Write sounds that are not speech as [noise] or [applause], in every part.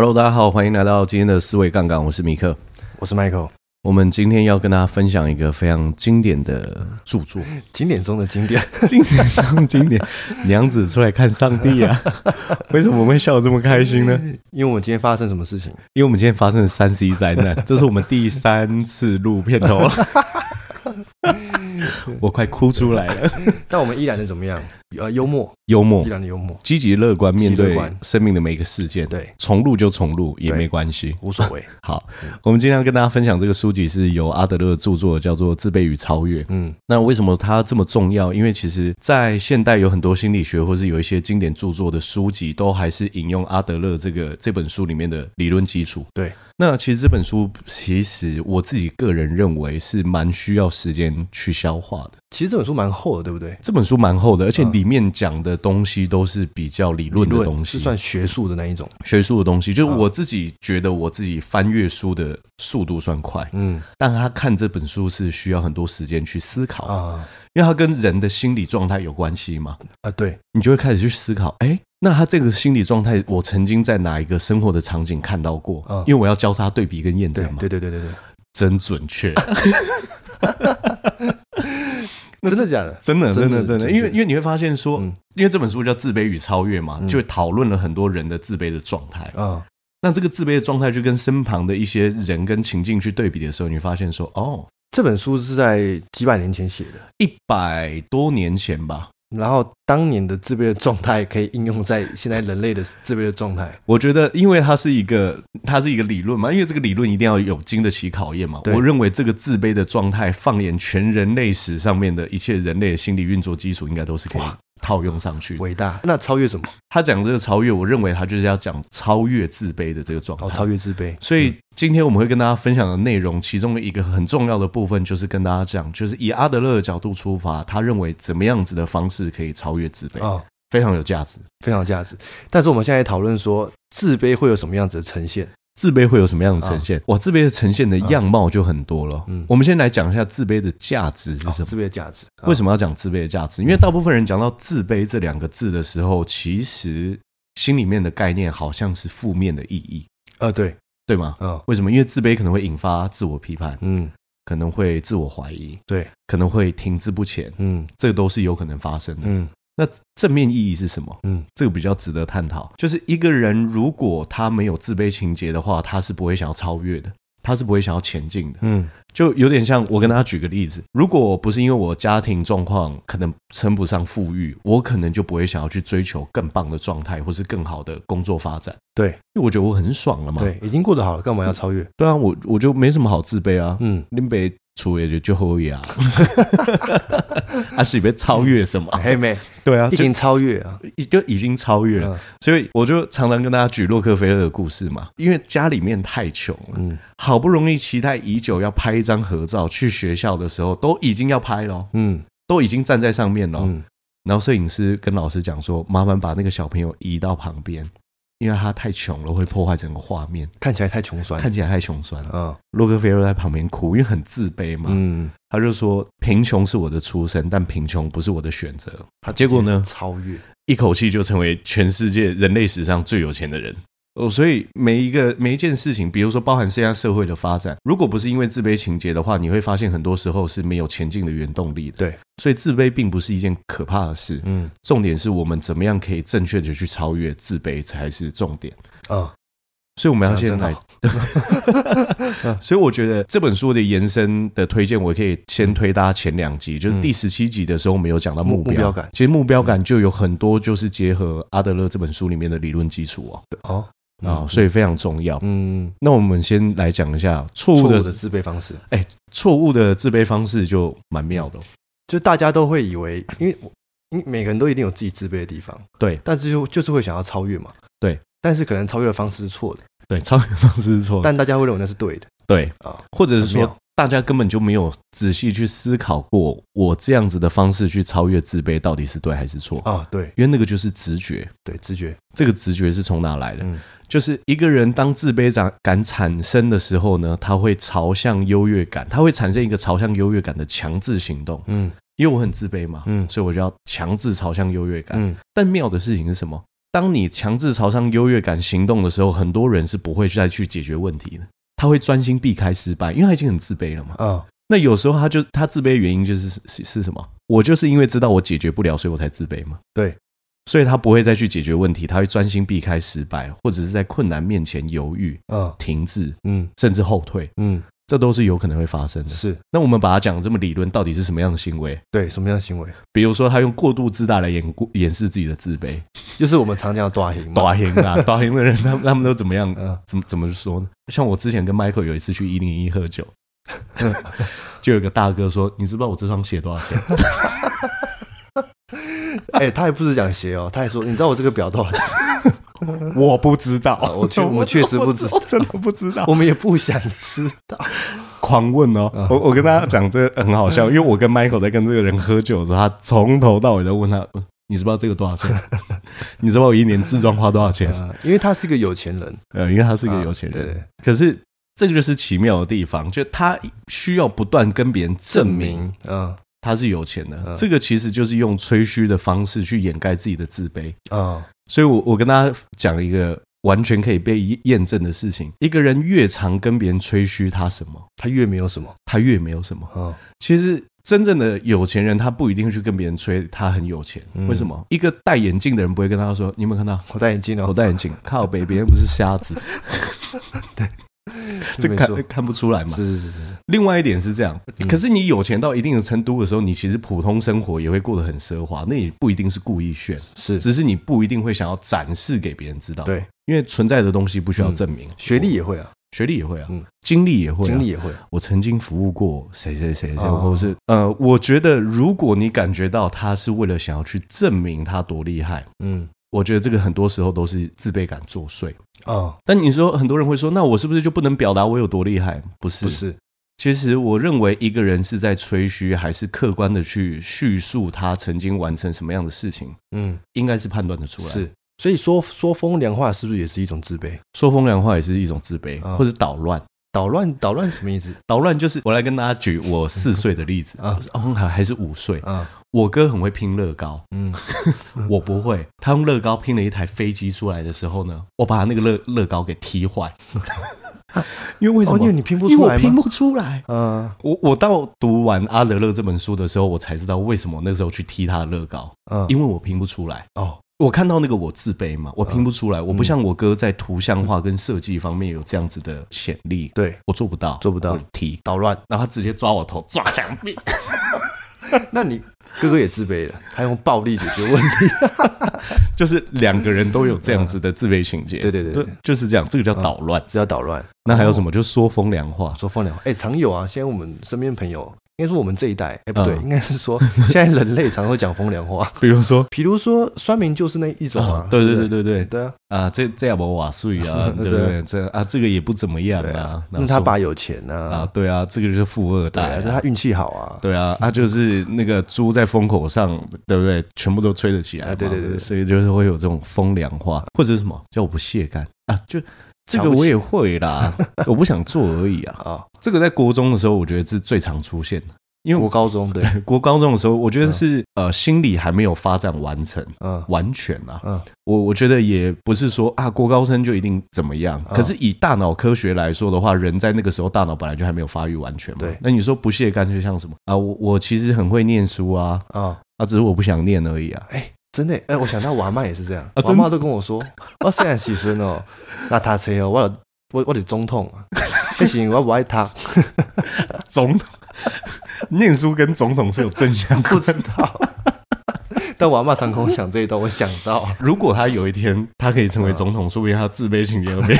Hello，大家好，欢迎来到今天的思维杠杆，我是米克，我是 Michael。我们今天要跟大家分享一个非常经典的著作，[laughs] 经典中的经典，[laughs] 经典中的经典。[laughs] 娘子出来看上帝啊！为什么我们会笑得这么开心呢？因为我们今天发生什么事情？因为我们今天发生了三 C 灾难，这是我们第三次录片头了。[laughs] 我快哭出来了，[laughs] 但我们依然能怎么样？呃，幽默，幽默，依然的幽默，积极乐观面对生命的每一个事件。对，重录就重录也没关系，无所谓。[laughs] 好，我们今天要跟大家分享这个书籍是由阿德勒著作，叫做《自卑与超越》。嗯，那为什么它这么重要？因为其实，在现代有很多心理学或是有一些经典著作的书籍，都还是引用阿德勒这个这本书里面的理论基础。对。那其实这本书，其实我自己个人认为是蛮需要时间去消化的。其实这本书蛮厚的，对不对？这本书蛮厚的，而且里面讲的东西都是比较理论的东西，是算学术的那一种。学术的东西，就是我自己觉得我自己翻阅书的速度算快，嗯，但他看这本书是需要很多时间去思考啊，因为它跟人的心理状态有关系嘛。啊，对，你就会开始去思考，哎。那他这个心理状态，我曾经在哪一个生活的场景看到过？嗯，因为我要交叉对比跟验证嘛。对对对对对，真准确。[laughs] [laughs] 真的假的？真的真的真的，因为因为你会发现说，因为这本书叫《自卑与超越》嘛，就讨论了很多人的自卑的状态。嗯，那这个自卑的状态，就跟身旁的一些人跟情境去对比的时候，你会发现说，哦，这本书是在几百年前写的，一百多年前吧。然后当年的自卑的状态可以应用在现在人类的自卑的状态。我觉得，因为它是一个，它是一个理论嘛，因为这个理论一定要有经得起考验嘛。我认为这个自卑的状态，放眼全人类史上面的一切人类的心理运作基础，应该都是可以。套用上去，伟大。那超越什么？他讲这个超越，我认为他就是要讲超越自卑的这个状态。哦，超越自卑。所以今天我们会跟大家分享的内容，其中的一个很重要的部分，就是跟大家讲，就是以阿德勒的角度出发，他认为怎么样子的方式可以超越自卑，哦，非常有价值，非常有价值。但是我们现在讨论说，自卑会有什么样子的呈现？自卑会有什么样的呈现？哇，自卑的呈现的样貌就很多了。嗯，我们先来讲一下自卑的价值是什么？自卑的价值为什么要讲自卑的价值？因为大部分人讲到自卑这两个字的时候，其实心里面的概念好像是负面的意义。呃，对，对吗？嗯，为什么？因为自卑可能会引发自我批判，嗯，可能会自我怀疑，对，可能会停滞不前，嗯，这都是有可能发生的，嗯。那正面意义是什么？嗯，这个比较值得探讨。就是一个人如果他没有自卑情节的话，他是不会想要超越的，他是不会想要前进的。嗯，就有点像我跟大家举个例子，如果不是因为我家庭状况可能称不上富裕，我可能就不会想要去追求更棒的状态，或是更好的工作发展。对，因为我觉得我很爽了嘛。对，已经过得好了，干嘛要超越？对啊，我我就没什么好自卑啊。嗯，林北。出也就就后呀，他 [laughs] 是被超越什么？黑妹，对啊，已经超越啊，就已经超越了。所以我就常常跟大家举洛克菲勒的故事嘛，因为家里面太穷了，嗯，好不容易期待已久要拍一张合照，去学校的时候都已经要拍了，嗯，都已经站在上面了，嗯，然后摄影师跟老师讲说，麻烦把那个小朋友移到旁边。因为他太穷了，会破坏整个画面，看起来太穷酸，看起来太穷酸。嗯，洛克菲勒在旁边哭，因为很自卑嘛。嗯，他就说：“贫穷是我的出身，但贫穷不是我的选择。”他结果呢？超越，一口气就成为全世界人类史上最有钱的人。哦，所以每一个每一件事情，比如说包含现在社会的发展，如果不是因为自卑情节的话，你会发现很多时候是没有前进的原动力的。对，所以自卑并不是一件可怕的事。嗯，重点是我们怎么样可以正确的去超越自卑才是重点。嗯，所以我们要先来。[laughs] 所以我觉得这本书的延伸的推荐，我可以先推大家前两集，就是第十七集的时候，我们有讲到目标，目标感。其实目标感就有很多，就是结合阿德勒这本书里面的理论基础哦。哦。啊，所以非常重要。嗯，那我们先来讲一下错误的自卑方式。哎，错误的自卑方式就蛮妙的，就大家都会以为，因为因为每个人都一定有自己自卑的地方，对，但是就就是会想要超越嘛，对，但是可能超越的方式是错的，对，超越的方式是错的，但大家会认为那是对的，对。啊，或者是说大家根本就没有仔细去思考过，我这样子的方式去超越自卑到底是对还是错啊？对，因为那个就是直觉，对，直觉，这个直觉是从哪来的？嗯。就是一个人当自卑感产生的时候呢，他会朝向优越感，他会产生一个朝向优越感的强制行动。嗯，因为我很自卑嘛，嗯，所以我就要强制朝向优越感。嗯，但妙的事情是什么？当你强制朝向优越感行动的时候，很多人是不会再去解决问题的，他会专心避开失败，因为他已经很自卑了嘛。嗯，那有时候他就他自卑的原因就是是是什么？我就是因为知道我解决不了，所以我才自卑嘛。对，所以他不会再去解决问题，他会专心避开失败，或者是在困难面前犹豫、嗯，停滞，嗯，甚至后退，嗯。这都是有可能会发生的。是，那我们把它讲这么理论，到底是什么样的行为？对，什么样的行为？比如说，他用过度自大来掩掩饰自己的自卑，就是我们常讲的短型短型啊，[laughs] 短型的人，他们他们都怎么样？嗯，怎么怎么说呢？像我之前跟 Michael 有一次去一零一喝酒，[laughs] 就有个大哥说：“你知不知道我这双鞋多少钱？” [laughs] 哎、欸，他也不是讲鞋哦，他还说：“你知道我这个表多少钱？” [laughs] 我不知道，我确 [laughs] 我确实不知道，真的不知道。[laughs] 我们也不想知道，狂问哦。我我跟大家讲，这个很好笑，因为我跟 Michael 在跟这个人喝酒的时候，他从头到尾都问他：“你知不知道这个多少钱？你知道我一年自装花多少钱？”因为他是个有钱人，呃，因为他是个有钱人。对，可是这个就是奇妙的地方，就他需要不断跟别人证明，嗯，他是有钱的。这个其实就是用吹嘘的方式去掩盖自己的自卑，嗯。所以我，我我跟大家讲一个完全可以被验证的事情：一个人越常跟别人吹嘘他什么，他越没有什么，他越没有什么。嗯，其实真正的有钱人，他不一定会去跟别人吹他很有钱。为什么？一个戴眼镜的人不会跟他说：“你有没有看到我戴眼镜哦？我戴眼镜，靠北，别人不是瞎子。[laughs] ”对。[laughs] 这看看不出来嘛？是是是是。另外一点是这样，可是你有钱到一定的程度的时候，你其实普通生活也会过得很奢华，那也不一定是故意炫，是，只是你不一定会想要展示给别人知道。对，因为存在的东西不需要证明。学历也会啊，学历也会啊，嗯，经历也会，经历也会。我曾经服务过谁谁谁谁，或者是呃，我觉得如果你感觉到他是为了想要去证明他多厉害，嗯。我觉得这个很多时候都是自卑感作祟啊。但你说很多人会说，那我是不是就不能表达我有多厉害？不是，不是。其实我认为一个人是在吹嘘，还是客观的去叙述他曾经完成什么样的事情？嗯，应该是判断得出来。是，所以说说风凉话是不是也是一种自卑？说风凉话也是一种自卑，或者捣乱。捣乱，捣乱什么意思？[laughs] 捣乱就是我来跟大家举我四岁的例子啊，哦，还还是五岁啊。我哥很会拼乐高，嗯，[laughs] 我不会。他用乐高拼了一台飞机出来的时候呢，我把他那个乐乐高给踢坏。[laughs] 因为为什么？哦、因为你拼不出来，我拼不出来。嗯，我我到读完阿德勒这本书的时候，我才知道为什么那时候去踢他的乐高。嗯，因为我拼不出来。哦，我看到那个我自卑嘛，我拼不出来。我不像我哥在图像化跟设计方面有这样子的潜力。对，我做不到，做不到。踢捣乱，然后他直接抓我头，抓墙壁。[laughs] 那你哥哥也自卑了，他用暴力解决问题，[laughs] 就是两个人都有这样子的自卑情节。对对对，就是这样，这个叫捣乱，这叫捣乱。那还有什么？就说风凉话，说风凉话。哎，常有啊，现在我们身边朋友。应该说我们这一代，哎，不对，应该是说现在人类常会讲风凉话，[laughs] 比如说，比如说酸民就是那一种啊，对对对对对？对啊，啊，这这样不瓦碎啊，[laughs] 对不对？这啊，这个也不怎么样啊，那他爸有钱呢啊，对啊，这个就是富二代，啊。他运气好啊，对啊，他就是那个猪在风口上，对不对？全部都吹得起来，对对对，所以就是会有这种风凉话，或者是什么叫我不屑干。啊？就这个我也会啦，[laughs] 我不想做而已啊。啊，这个在国中的时候，我觉得是最常出现的。因为国高中对。[laughs] 国高中的时候，我觉得是呃心理还没有发展完成，嗯，完全啊，嗯，我我觉得也不是说啊国高生就一定怎么样，可是以大脑科学来说的话，人在那个时候大脑本来就还没有发育完全嘛，对。那你说不屑干就像什么？啊？我我其实很会念书啊，啊，啊，只是我不想念而已啊。哎，真的，哎，我想到我阿妈也是这样，[laughs] 我阿妈都跟我说，[laughs] 我虽然喜孙哦，那他车哦，我我我得总统啊，不行，我不爱他，[laughs] 总统。念书跟总统是有正相关，不知道。但我阿嬷常跟我讲这一段，我想到，如果他有一天他可以成为总统，说不定他自卑情结会被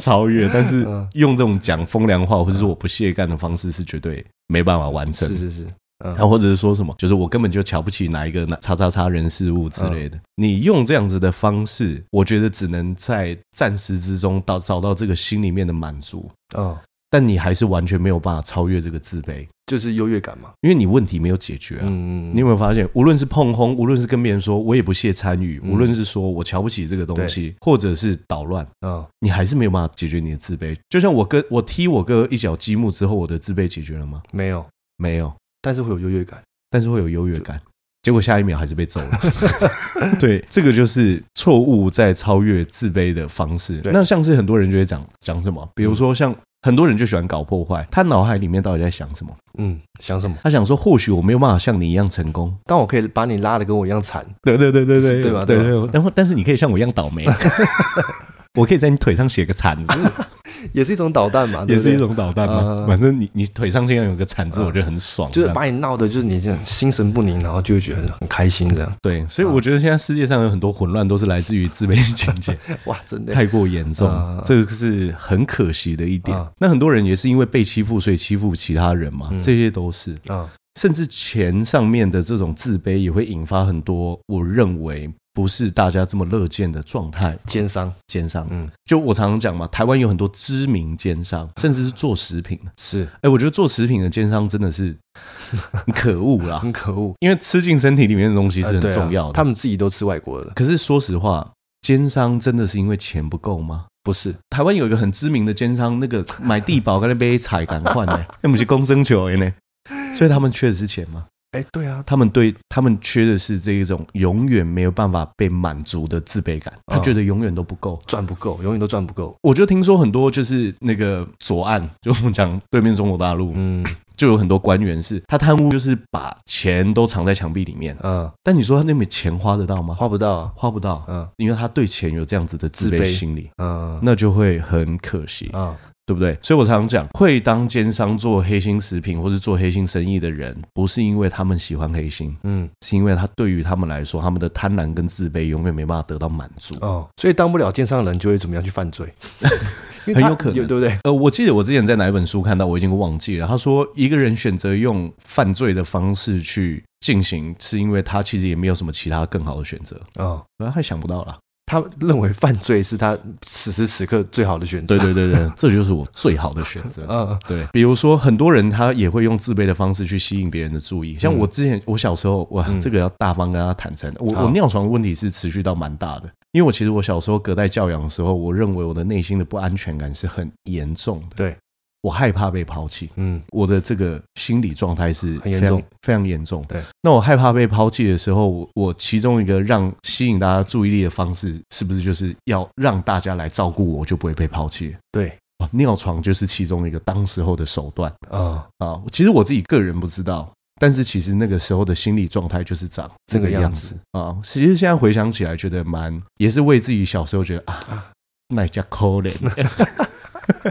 超越。但是用这种讲风凉话或者是我不屑干的方式，是绝对没办法完成。是是是，然后或者是说什么，就是我根本就瞧不起哪一个哪叉叉叉人事物之类的。你用这样子的方式，我觉得只能在暂时之中到找到这个心里面的满足。嗯。但你还是完全没有办法超越这个自卑，就是优越感嘛，因为你问题没有解决啊。嗯嗯。你有没有发现，无论是碰轰，无论是跟别人说我也不屑参与，无论是说我瞧不起这个东西，或者是捣乱，嗯，你还是没有办法解决你的自卑。就像我跟我踢我哥一脚积木之后，我的自卑解决了吗？没有，没有。但是会有优越感，但是会有优越感。结果下一秒还是被揍了。[laughs] 对，这个就是错误在超越自卑的方式。那像是很多人就会讲讲什么，比如说像。很多人就喜欢搞破坏，他脑海里面到底在想什么？嗯，想什么？他想说，或许我没有办法像你一样成功，但我可以把你拉的跟我一样惨。对对对对对，[laughs] 对吧？对对，然后但是你可以像我一样倒霉。[laughs] 我可以在你腿上写个惨字，[laughs] 也是一种导弹嘛，也是一种捣蛋嘛。反正你你腿上现在有个惨字，我觉得很爽。就是把你闹的，就是你这样心神不宁，然后就会觉得很开心这样。对，所以我觉得现在世界上有很多混乱，都是来自于自卑情结。[laughs] 哇，真的太过严重，这个是很可惜的一点。那很多人也是因为被欺负，所以欺负其他人嘛，这些都是啊。甚至钱上面的这种自卑，也会引发很多，我认为。不是大家这么乐见的状态。奸商，奸商，嗯，就我常常讲嘛，台湾有很多知名奸商，甚至是做食品的。是，哎、欸，我觉得做食品的奸商真的是 [laughs] 很可恶啦，很可恶，因为吃进身体里面的东西是很重要的。呃啊、他们自己都吃外国的。可是说实话，奸商真的是因为钱不够吗？不是，台湾有一个很知名的奸商，那个买地保跟那杯彩敢换呢，[laughs] 那不是公生球呢，所以他们缺的是钱吗？哎，对啊，他们对他们缺的是这一种永远没有办法被满足的自卑感，他觉得永远都不够，赚不够，永远都赚不够。我就听说很多就是那个左岸，就我们讲对面中国大陆，嗯，就有很多官员是他贪污，就是把钱都藏在墙壁里面，嗯，但你说他那笔钱花得到吗？花不到，花不到，嗯，因为他对钱有这样子的自卑。心理，嗯，那就会很可惜，嗯。对不对？所以我常常讲，会当奸商做黑心食品或是做黑心生意的人，不是因为他们喜欢黑心，嗯，是因为他对于他们来说，他们的贪婪跟自卑永远没办法得到满足。哦，所以当不了奸商的人就会怎么样去犯罪？[laughs] 很有可能，对不对？呃，我记得我之前在哪一本书看到，我已经忘记了。他说，一个人选择用犯罪的方式去进行，是因为他其实也没有什么其他更好的选择。哦，他还想不到了。他认为犯罪是他此时此刻最好的选择。对对对对，这就是我最好的选择。[laughs] 嗯，对。比如说，很多人他也会用自卑的方式去吸引别人的注意。像我之前，我小时候，哇，这个要大方跟他坦诚。我我尿床的问题是持续到蛮大的，因为我其实我小时候隔代教养的时候，我认为我的内心的不安全感是很严重的。对。我害怕被抛弃，嗯，我的这个心理状态是很严重，非常严重。对，那我害怕被抛弃的时候，我其中一个让吸引大家注意力的方式，是不是就是要让大家来照顾我，就不会被抛弃？对，啊，尿床就是其中一个当时候的手段啊啊！其实我自己个人不知道，但是其实那个时候的心理状态就是长这个样子啊。其实现在回想起来，觉得蛮也是为自己小时候觉得啊，那叫可怜。[laughs]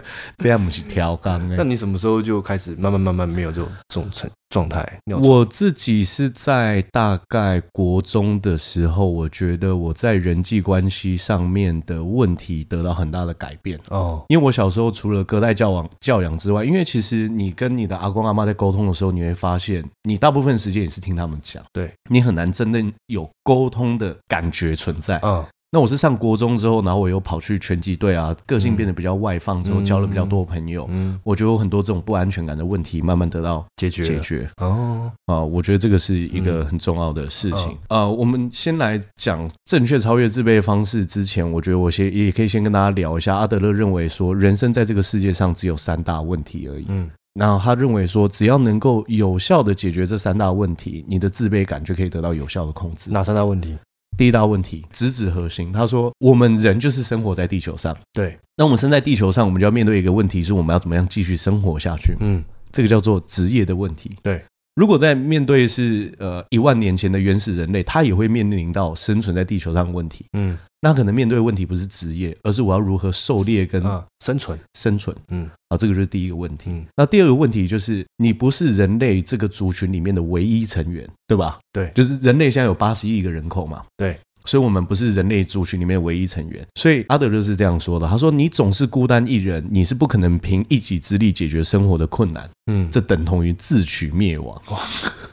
[laughs] 这样不是调缸。那你什么时候就开始慢慢慢慢没有这种这种状状态？我自己是在大概国中的时候，我觉得我在人际关系上面的问题得到很大的改变哦。因为我小时候除了隔代教养教养之外，因为其实你跟你的阿公阿妈在沟通的时候，你会发现你大部分时间也是听他们讲，对，你很难真正有沟通的感觉存在。嗯。那我是上国中之后，然后我又跑去拳击队啊，个性变得比较外放之后，交了比较多朋友。嗯，我觉得有很多这种不安全感的问题慢慢得到解决解决。哦，啊，我觉得这个是一个很重要的事情。呃，我们先来讲正确超越自卑的方式之前，我觉得我先也可以先跟大家聊一下。阿德勒认为说，人生在这个世界上只有三大问题而已。嗯，然后他认为说，只要能够有效的解决这三大问题，你的自卑感就可以得到有效的控制。哪三大问题？第一大问题，直指核心。他说：“我们人就是生活在地球上，对。那我们生在地球上，我们就要面对一个问题，是我们要怎么样继续生活下去？嗯，这个叫做职业的问题。对。如果在面对是呃一万年前的原始人类，他也会面临到生存在地球上的问题。嗯。”那可能面对的问题不是职业，而是我要如何狩猎跟生存生存。嗯，啊，这个就是第一个问题。嗯，那第二个问题就是你不是人类这个族群里面的唯一成员，对吧？对，就是人类现在有八十亿个人口嘛。对，所以我们不是人类族群里面唯一成员。所以阿德勒是这样说的，他说：“你总是孤单一人，你是不可能凭一己之力解决生活的困难。嗯，这等同于自取灭亡。哇，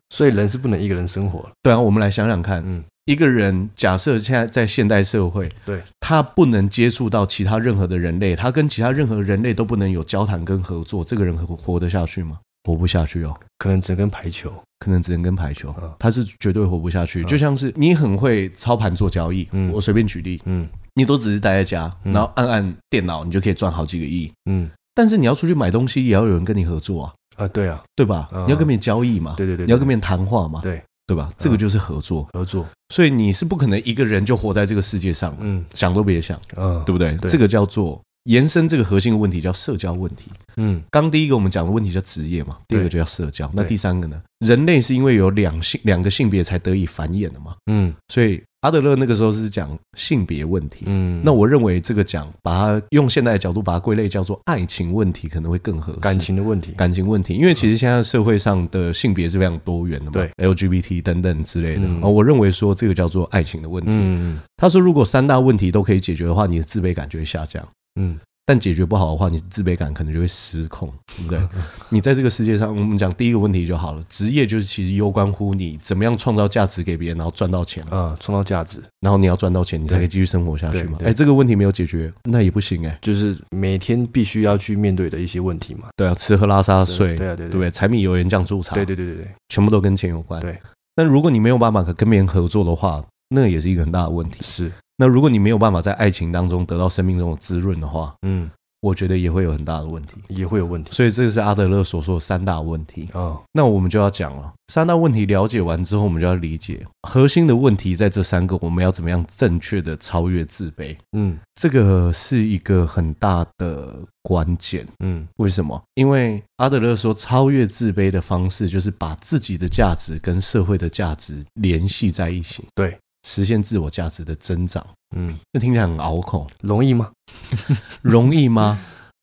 所以人是不能一个人生活。对啊，我们来想想看，嗯。”一个人假设现在在现代社会，对，他不能接触到其他任何的人类，他跟其他任何人类都不能有交谈跟合作，这个人活活得下去吗？活不下去哦，可能只能跟排球，可能只能跟排球，他是绝对活不下去。就像是你很会操盘做交易，嗯，我随便举例，嗯，你都只是待在家，然后按按电脑，你就可以赚好几个亿，嗯，但是你要出去买东西，也要有人跟你合作啊，啊，对啊，对吧？你要跟别人交易嘛，对对对，你要跟别人谈话嘛，对。对吧？这个就是合作，合作。所以你是不可能一个人就活在这个世界上，嗯，想都别想，嗯，对不对？这个叫做。延伸这个核心的问题叫社交问题。嗯，刚第一个我们讲的问题叫职业嘛，第二个就叫社交。那第三个呢？人类是因为有两性两个性别才得以繁衍的嘛。嗯，所以阿德勒那个时候是讲性别问题。嗯，那我认为这个讲把它用现代的角度把它归类叫做爱情问题可能会更合适。感情的问题，感情问题，因为其实现在社会上的性别是非常多元的嘛，对，LGBT 等等之类的。啊，我认为说这个叫做爱情的问题。嗯，他说如果三大问题都可以解决的话，你的自卑感就会下降。嗯，但解决不好的话，你自卑感可能就会失控，对不对？[laughs] 你在这个世界上，我们讲第一个问题就好了。职业就是其实攸关乎你怎么样创造价值给别人，然后赚到钱。嗯，创造价值，然后你要赚到钱，你才可以继续生活下去嘛。哎，这个问题没有解决，那也不行哎。就是每天必须要去面对的一些问题嘛。对啊，吃喝拉撒睡，对啊，对对对，柴米油盐酱醋茶，对对对对对，全部都跟钱有关。对，但如果你没有办法跟别人合作的话，那也是一个很大的问题。是。那如果你没有办法在爱情当中得到生命中的滋润的话，嗯，我觉得也会有很大的问题，也会有问题。所以这个是阿德勒所说的三大问题啊。哦，那我们就要讲了，三大问题了解完之后，我们就要理解核心的问题在这三个，我们要怎么样正确的超越自卑？嗯，这个是一个很大的关键。嗯，为什么？因为阿德勒说，超越自卑的方式就是把自己的价值跟社会的价值联系在一起。对。实现自我价值的增长，嗯，那听起来很拗口，容易吗？[laughs] 容易吗？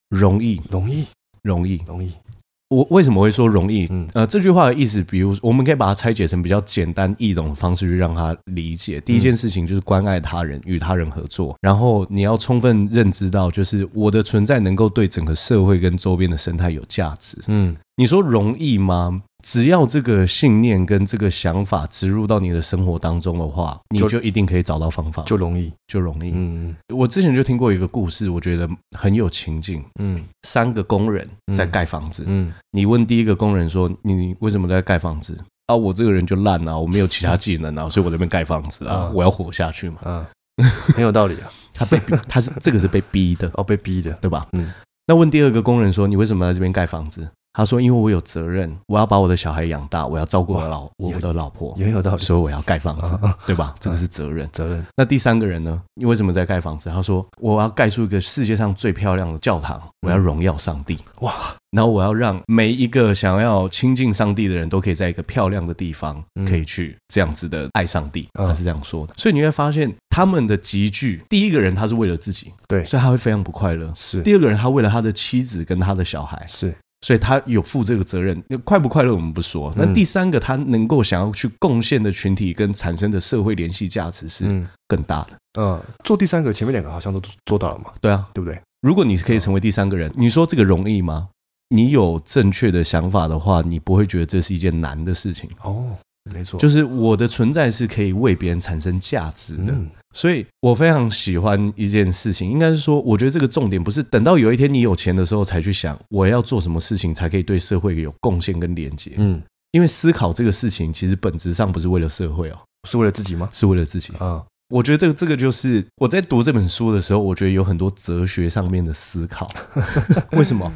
容易，容易，容易，容易。我为什么会说容易？嗯，呃，这句话的意思，比如我们可以把它拆解成比较简单易懂的方式去让他理解。第一件事情就是关爱他人，与他人合作，然后你要充分认知到，就是我的存在能够对整个社会跟周边的生态有价值。嗯，你说容易吗？只要这个信念跟这个想法植入到你的生活当中的话，你就一定可以找到方法，就容易，就容易。嗯，我之前就听过一个故事，我觉得很有情境。嗯，三个工人在盖房子。嗯，你问第一个工人说：“你为什么在盖房子？”啊，我这个人就烂啊，我没有其他技能啊，[laughs] 所以我在这边盖房子啊，我要活下去嘛。嗯，很有道理啊。[laughs] 他被逼，他是这个是被逼的哦，被逼的，对吧？嗯。那问第二个工人说：“你为什么在这边盖房子？”他说：“因为我有责任，我要把我的小孩养大，我要照顾我老我的老婆，也有道理，所以我要盖房子，对吧？这个是责任，责任。那第三个人呢？你为什么在盖房子？他说：我要盖出一个世界上最漂亮的教堂，我要荣耀上帝。哇！然后我要让每一个想要亲近上帝的人都可以在一个漂亮的地方可以去这样子的爱上帝。他是这样说的。所以你会发现他们的集聚，第一个人他是为了自己，对，所以他会非常不快乐。是第二个人，他为了他的妻子跟他的小孩，是。”所以他有负这个责任，快不快乐我们不说。那第三个，他能够想要去贡献的群体跟产生的社会联系价值是更大的。嗯，做第三个，前面两个好像都做到了嘛？对啊，对不对？如果你是可以成为第三个人，你说这个容易吗？你有正确的想法的话，你不会觉得这是一件难的事情。哦。没错，就是我的存在是可以为别人产生价值的，所以我非常喜欢一件事情，应该是说，我觉得这个重点不是等到有一天你有钱的时候才去想我要做什么事情才可以对社会有贡献跟连接。嗯，因为思考这个事情其实本质上不是为了社会哦，是为了自己吗？是为了自己啊。我觉得这个这个就是我在读这本书的时候，我觉得有很多哲学上面的思考。[laughs] 为什么？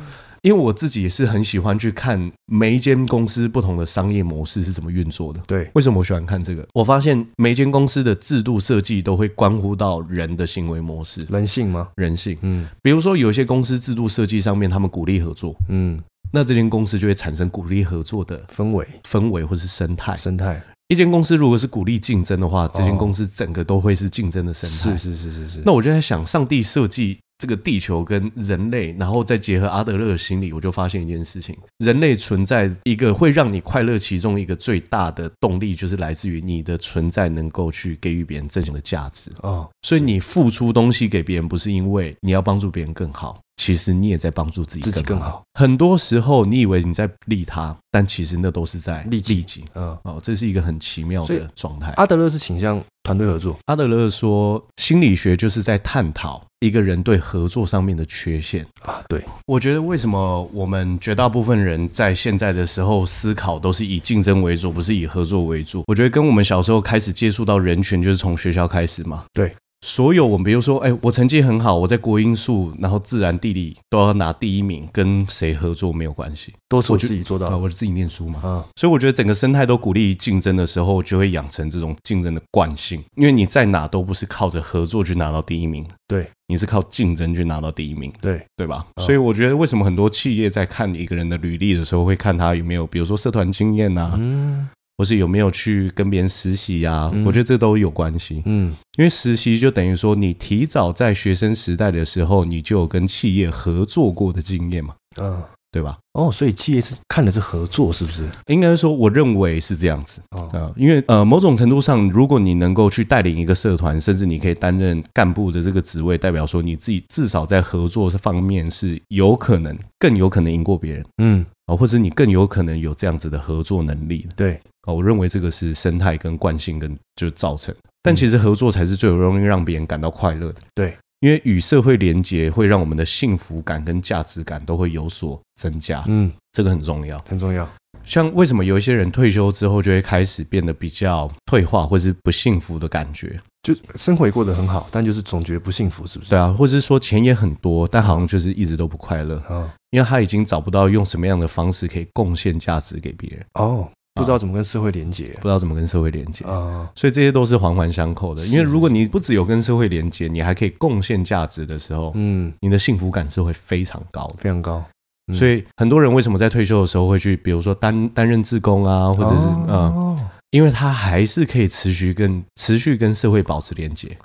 因为我自己也是很喜欢去看每一间公司不同的商业模式是怎么运作的。对，为什么我喜欢看这个？我发现每一间公司的制度设计都会关乎到人的行为模式，人性吗？人性。嗯，比如说有一些公司制度设计上面，他们鼓励合作，嗯，那这间公司就会产生鼓励合作的氛围、氛围或是生态。生态。一间公司如果是鼓励竞争的话，这间公司整个都会是竞争的生态。是是是是是。那我就在想，上帝设计。这个地球跟人类，然后再结合阿德勒的心理，我就发现一件事情：人类存在一个会让你快乐其中一个最大的动力，就是来自于你的存在能够去给予别人正向的价值。哦，所以你付出东西给别人，不是因为你要帮助别人更好。其实你也在帮助自己更好，自己更好。很多时候，你以为你在利他，但其实那都是在利己。嗯，哦，这是一个很奇妙的状态。阿德勒是倾向团队合作。阿德勒说，心理学就是在探讨一个人对合作上面的缺陷啊。对，我觉得为什么我们绝大部分人在现在的时候思考都是以竞争为主，不是以合作为主？我觉得跟我们小时候开始接触到人群，就是从学校开始嘛。对。所有我们比如说，哎，我成绩很好，我在国英数，然后自然地理都要拿第一名，跟谁合作没有关系，都是我自己做到。的。我是自己念书嘛，嗯，所以我觉得整个生态都鼓励竞争的时候，就会养成这种竞争的惯性，因为你在哪都不是靠着合作去拿到第一名，对，你是靠竞争去拿到第一名，对，对吧？所以我觉得为什么很多企业在看一个人的履历的时候，会看他有没有，比如说社团经验呐，嗯。或是有没有去跟别人实习呀、啊？嗯、我觉得这都有关系。嗯，因为实习就等于说你提早在学生时代的时候，你就有跟企业合作过的经验嘛。嗯，对吧？哦，所以企业是看的是合作，是不是？应该说，我认为是这样子。哦、嗯，因为呃，某种程度上，如果你能够去带领一个社团，甚至你可以担任干部的这个职位，代表说你自己至少在合作这方面是有可能，更有可能赢过别人。嗯，啊，或者你更有可能有这样子的合作能力。对。哦，我认为这个是生态跟惯性跟就造成，但其实合作才是最容易让别人感到快乐的。对，因为与社会连结会让我们的幸福感跟价值感都会有所增加。嗯，这个很重要，很重要。像为什么有一些人退休之后就会开始变得比较退化，或是不幸福的感觉？就生活也过得很好，但就是总觉得不幸福，是不是？对啊，或者是说钱也很多，但好像就是一直都不快乐。嗯，因为他已经找不到用什么样的方式可以贡献价值给别人。哦。不知道怎么跟社会连接，不知道怎么跟社会连接啊，所以这些都是环环相扣的。因为如果你不只有跟社会连接，你还可以贡献价值的时候，嗯，你的幸福感是会非常高的，非常高。所以很多人为什么在退休的时候会去，比如说担担任志工啊，或者是嗯，因为他还是可以持续跟持续跟社会保持连接。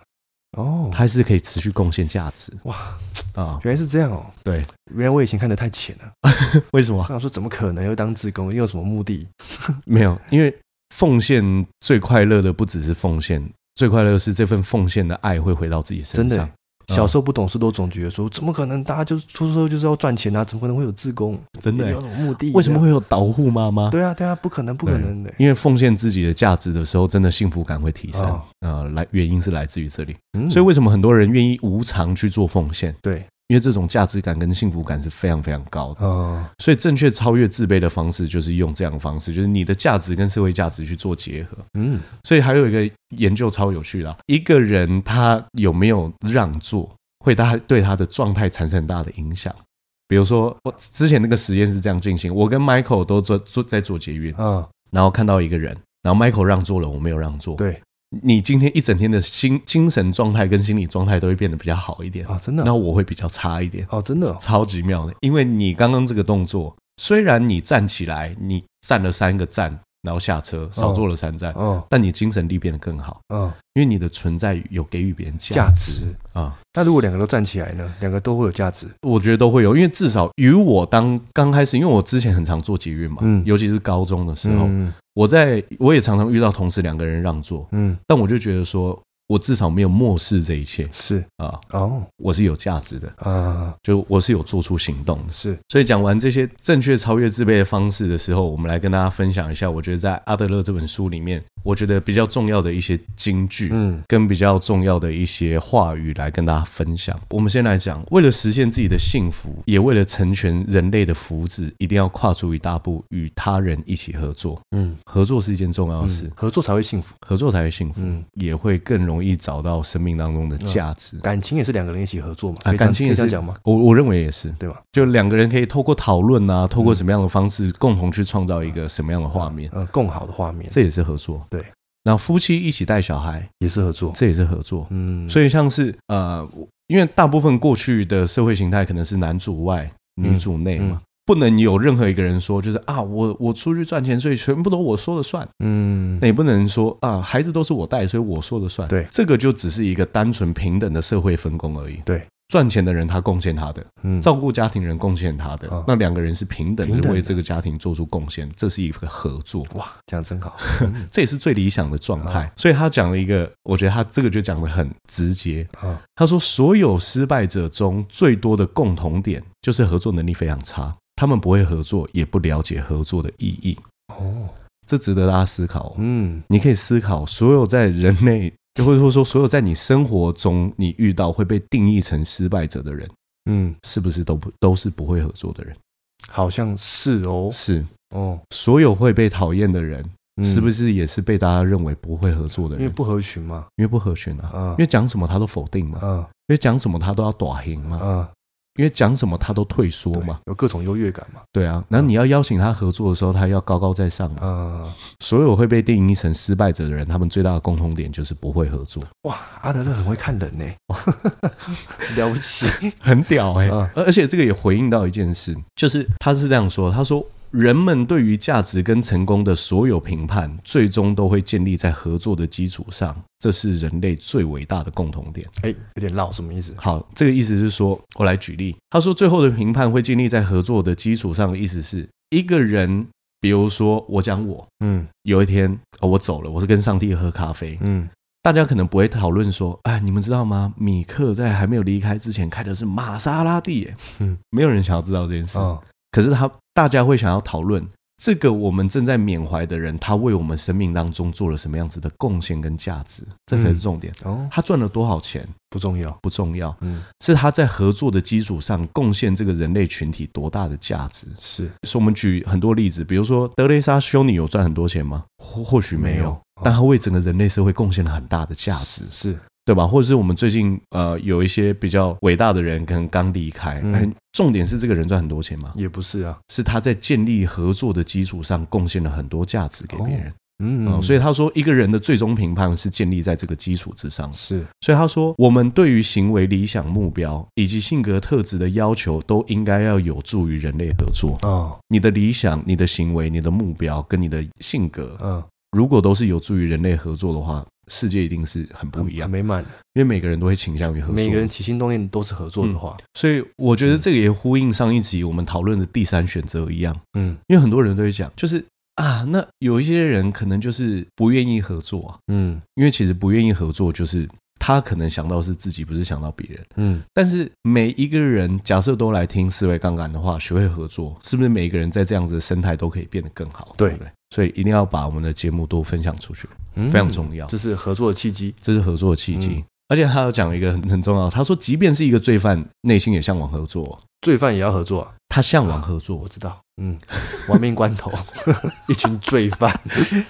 哦，他还是可以持续贡献价值哇啊！原来是这样哦。对，原来我以前看得太浅了。[laughs] 为什么？我想说，怎么可能又当志工？又有什么目的？[laughs] 没有，因为奉献最快乐的不只是奉献，最快乐的是这份奉献的爱会回到自己身上。真的。小时候不懂事，都总觉得说，怎么可能？大家就是出社会就是要赚钱啊，怎么可能会有自工？真的有什么目的？为什么会有导护妈妈？对啊，对啊，不可能，不可能的。因为奉献自己的价值的时候，真的幸福感会提升啊。来，原因是来自于这里。所以为什么很多人愿意无偿去做奉献？对。因为这种价值感跟幸福感是非常非常高的，所以正确超越自卑的方式就是用这样的方式，就是你的价值跟社会价值去做结合。嗯，所以还有一个研究超有趣的，一个人他有没有让座，会他对他的状态产生很大的影响。比如说，我之前那个实验是这样进行，我跟 Michael 都做做在做捷运，嗯，然后看到一个人，然后 Michael 让座了，我没有让座，对。你今天一整天的心精神状态跟心理状态都会变得比较好一点啊，真的。那我会比较差一点哦，真的，超级妙的。因为你刚刚这个动作，虽然你站起来，你站了三个站。然后下车，少坐了三站，嗯，但你精神力变得更好，嗯，因为你的存在有给予别人价值。啊。那如果两个都站起来呢？两个都会有价值，我觉得都会有，因为至少与我当刚开始，因为我之前很常做捷运嘛，嗯，尤其是高中的时候，我在我也常常遇到同事两个人让座，嗯，但我就觉得说。我至少没有漠视这一切，是。啊，哦，我是有价值的。啊，就我是有做出行动的，是。所以讲完这些正确超越自卑的方式的时候，我们来跟大家分享一下，我觉得在阿德勒这本书里面，我觉得比较重要的一些金句，嗯，跟比较重要的一些话语来跟大家分享。我们先来讲，为了实现自己的幸福，也为了成全人类的福祉，一定要跨出一大步，与他人一起合作。嗯，合作是一件重要的事，嗯，合作才会幸福，合作才会幸福，嗯，也会更容易。容易找到生命当中的价值，感情也是两个人一起合作嘛？啊，感情也是这样讲吗？我我认为也是，对吧？就两个人可以透过讨论啊，透过什么样的方式，共同去创造一个什么样的画面？嗯，更好的画面，这也是合作。对，然后夫妻一起带小孩也是合作，这也是合作。嗯，所以像是呃，因为大部分过去的社会形态可能是男主外女主内嘛。不能有任何一个人说，就是啊，我我出去赚钱，所以全部都我说了算。嗯，那也不能说啊，孩子都是我带，所以我说了算。对，这个就只是一个单纯平等的社会分工而已。对，赚钱的人他贡献他的，嗯，照顾家庭人贡献他的，那两个人是平等的为这个家庭做出贡献，这是一个合作。哇，讲真好，[laughs] 这也是最理想的状态。所以他讲了一个，我觉得他这个就讲的很直接啊。他说所有失败者中最多的共同点就是合作能力非常差。他们不会合作，也不了解合作的意义。哦，这值得大家思考。嗯，你可以思考，所有在人类，就 [laughs] 或者说所有在你生活中你遇到会被定义成失败者的人，嗯，是不是都不都是不会合作的人？好像是哦，是。哦。所有会被讨厌的人，是不是也是被大家认为不会合作的人？因为不合群嘛，因为不合群啊，因为讲什么他都否定嘛，因为讲什么他都要打赢嘛，因为讲什么他都退缩嘛，有各种优越感嘛。对啊，然后你要邀请他合作的时候，他要高高在上嘛。嗯，所有会被定义成失败者的人，他们最大的共同点就是不会合作。哇，阿德勒很会看人呢，[laughs] 了不起，很屌哎。而且这个也回应到一件事，就是他是这样说，他说。人们对于价值跟成功的所有评判，最终都会建立在合作的基础上，这是人类最伟大的共同点。哎，有点绕，什么意思？好，这个意思是说，我来举例。他说，最后的评判会建立在合作的基础上的意思是，一个人，比如说我讲我，嗯，有一天我走了，我是跟上帝喝咖啡，嗯，大家可能不会讨论说，哎，你们知道吗？米克在还没有离开之前开的是玛莎拉蒂，嗯，没有人想要知道这件事。哦可是他，大家会想要讨论这个我们正在缅怀的人，他为我们生命当中做了什么样子的贡献跟价值，这才是重点。哦，他赚了多少钱不重要，不重要。嗯，是他在合作的基础上贡献这个人类群体多大的价值。是，所以我们举很多例子，比如说德雷莎修女有赚很多钱吗？或或许没有，但他为整个人类社会贡献了很大的价值。是。对吧？或者是我们最近呃有一些比较伟大的人，可能刚离开。嗯，重点是这个人赚很多钱吗？也不是啊，是他在建立合作的基础上贡献了很多价值给别人。嗯，嗯，所以他说一个人的最终评判是建立在这个基础之上。是，所以他说我们对于行为、理想、目标以及性格特质的要求，都应该要有助于人类合作。哦，你的理想、你的行为、你的目标跟你的性格，嗯，如果都是有助于人类合作的话。世界一定是很不一样，很美满，因为每个人都会倾向于合作。每个人起心动念都是合作的话，嗯，所以我觉得这个也呼应上一集我们讨论的第三选择一样。嗯，因为很多人都会讲，就是啊，那有一些人可能就是不愿意合作啊。嗯，因为其实不愿意合作，就是他可能想到是自己，不是想到别人。嗯，但是每一个人假设都来听思维杠杆的话，学会合作，是不是每一个人在这样子的生态都可以变得更好？对，对不对？所以一定要把我们的节目多分享出去，非常重要。这是合作的契机，这是合作的契机。而且他有讲一个很很重要，他说，即便是一个罪犯，内心也向往合作。罪犯也要合作，他向往合作，我知道。嗯，亡命关头，[laughs] 一群罪犯，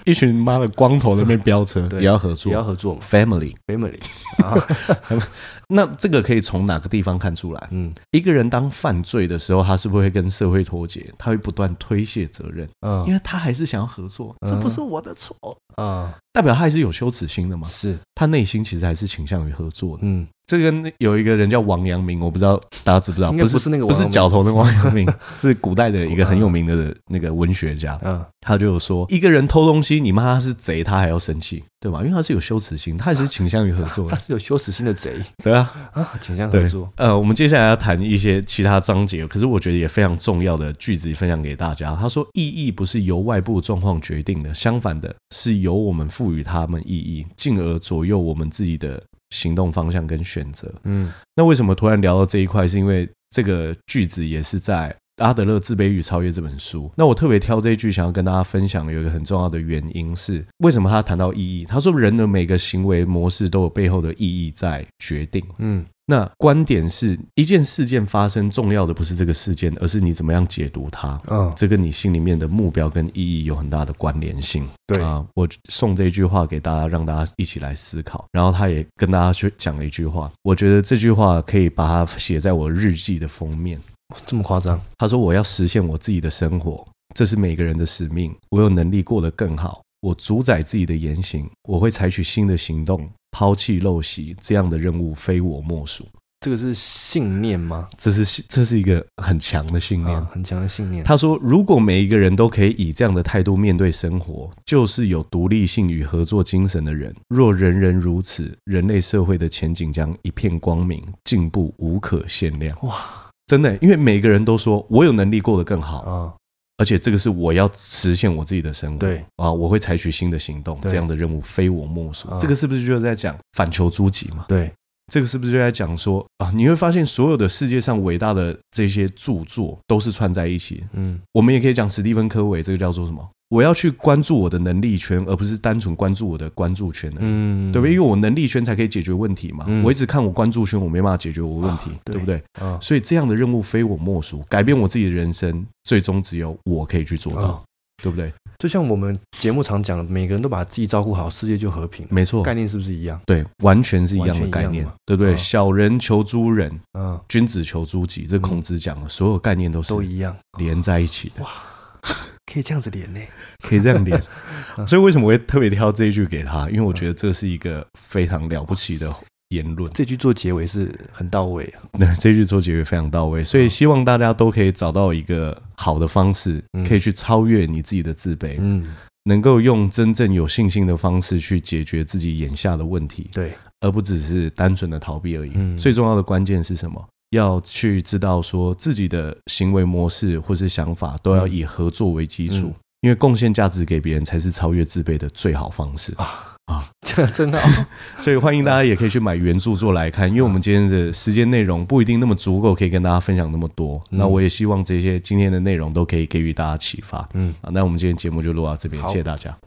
一群妈的光头在那边飙车，也要合作，也要合作，family，family。[laughs] 那这个可以从哪个地方看出来？嗯，一个人当犯罪的时候，他是不是会跟社会脱节？他会不断推卸责任，嗯，因为他还是想要合作，这不是我的错，嗯，代表他还是有羞耻心的嘛？是，他内心其实还是倾向于合作的，嗯。这跟有一个人叫王阳明，我不知道大家知不知道？不是不是那个不是角头的王阳明，[laughs] 是古代的一个很有名的那个文学家。嗯，他就有说，一个人偷东西，你骂他是贼，他还要生气，对吧？因为他是有羞耻心，他也是倾向于合作，[laughs] 他是有羞耻心的贼。对啊，啊，倾向合作。呃，我们接下来要谈一些其他章节，可是我觉得也非常重要的句子分享给大家。他说，意义不是由外部状况决定的，相反的是由我们赋予他们意义，进而左右我们自己的。行动方向跟选择，嗯，那为什么突然聊到这一块？是因为这个句子也是在阿德勒《自卑与超越》这本书。那我特别挑这一句，想要跟大家分享，有一个很重要的原因是，为什么他谈到意义？他说，人的每个行为模式都有背后的意义在决定，嗯。那观点是一件事件发生，重要的不是这个事件，而是你怎么样解读它。嗯，这跟你心里面的目标跟意义有很大的关联性。对啊，我送这句话给大家，让大家一起来思考。然后他也跟大家去讲了一句话，我觉得这句话可以把它写在我日记的封面。这么夸张？他说：“我要实现我自己的生活，这是每个人的使命。我有能力过得更好。”我主宰自己的言行，我会采取新的行动，抛弃陋习，这样的任务非我莫属。这个是信念吗？这是这是一个很强的信念，啊，很强的信念。他说，如果每一个人都可以以这样的态度面对生活，就是有独立性与合作精神的人。若人人如此，人类社会的前景将一片光明，进步无可限量。哇，真的，因为每个人都说我有能力过得更好啊。而且这个是我要实现我自己的生活，对啊，我会采取新的行动，这样的任务非我莫属。这个是不是就是在讲反求诸己嘛？对，这个是不是就在讲说啊？你会发现所有的世界上伟大的这些著作都是串在一起。嗯，我们也可以讲史蒂芬·科维，这个叫做什么？我要去关注我的能力圈，而不是单纯关注我的关注圈，嗯，对不对？因为我能力圈才可以解决问题嘛。嗯、我一直看我关注圈，我没办法解决我的问题，啊、对，对不对？啊、所以这样的任务非我莫属，改变我自己的人生，最终只有我可以去做到，啊、对不对？就像我们节目常讲的，每个人都把自己照顾好，世界就和平。没错，概念是不是一样？对，完全是一样的概念，对不对？嗯、小人求诸人，嗯，君子求诸己，这孔子讲的，所有概念都是都一样，连在一起的。哇，可以这样子连呢？可以这样连。[laughs] 所以为什么我会特别挑这一句给他？因为我觉得这是一个非常了不起的。言论这句做结尾是很到位啊，[laughs] 对，这句做结尾非常到位，所以希望大家都可以找到一个好的方式，可以去超越你自己的自卑，嗯，能够用真正有信心的方式去解决自己眼下的问题，对，而不只是单纯的逃避而已。最重要的关键是什么？要去知道说自己的行为模式或是想法都要以合作为基础，因为贡献价值给别人才是超越自卑的最好方式啊。啊，[laughs] 这真好，[laughs] 所以欢迎大家也可以去买原著作来看，因为我们今天的时间内容不一定那么足够，可以跟大家分享那么多。那我也希望这些今天的内容都可以给予大家启发。嗯，啊，那我们今天节目就录到这边，谢谢大家。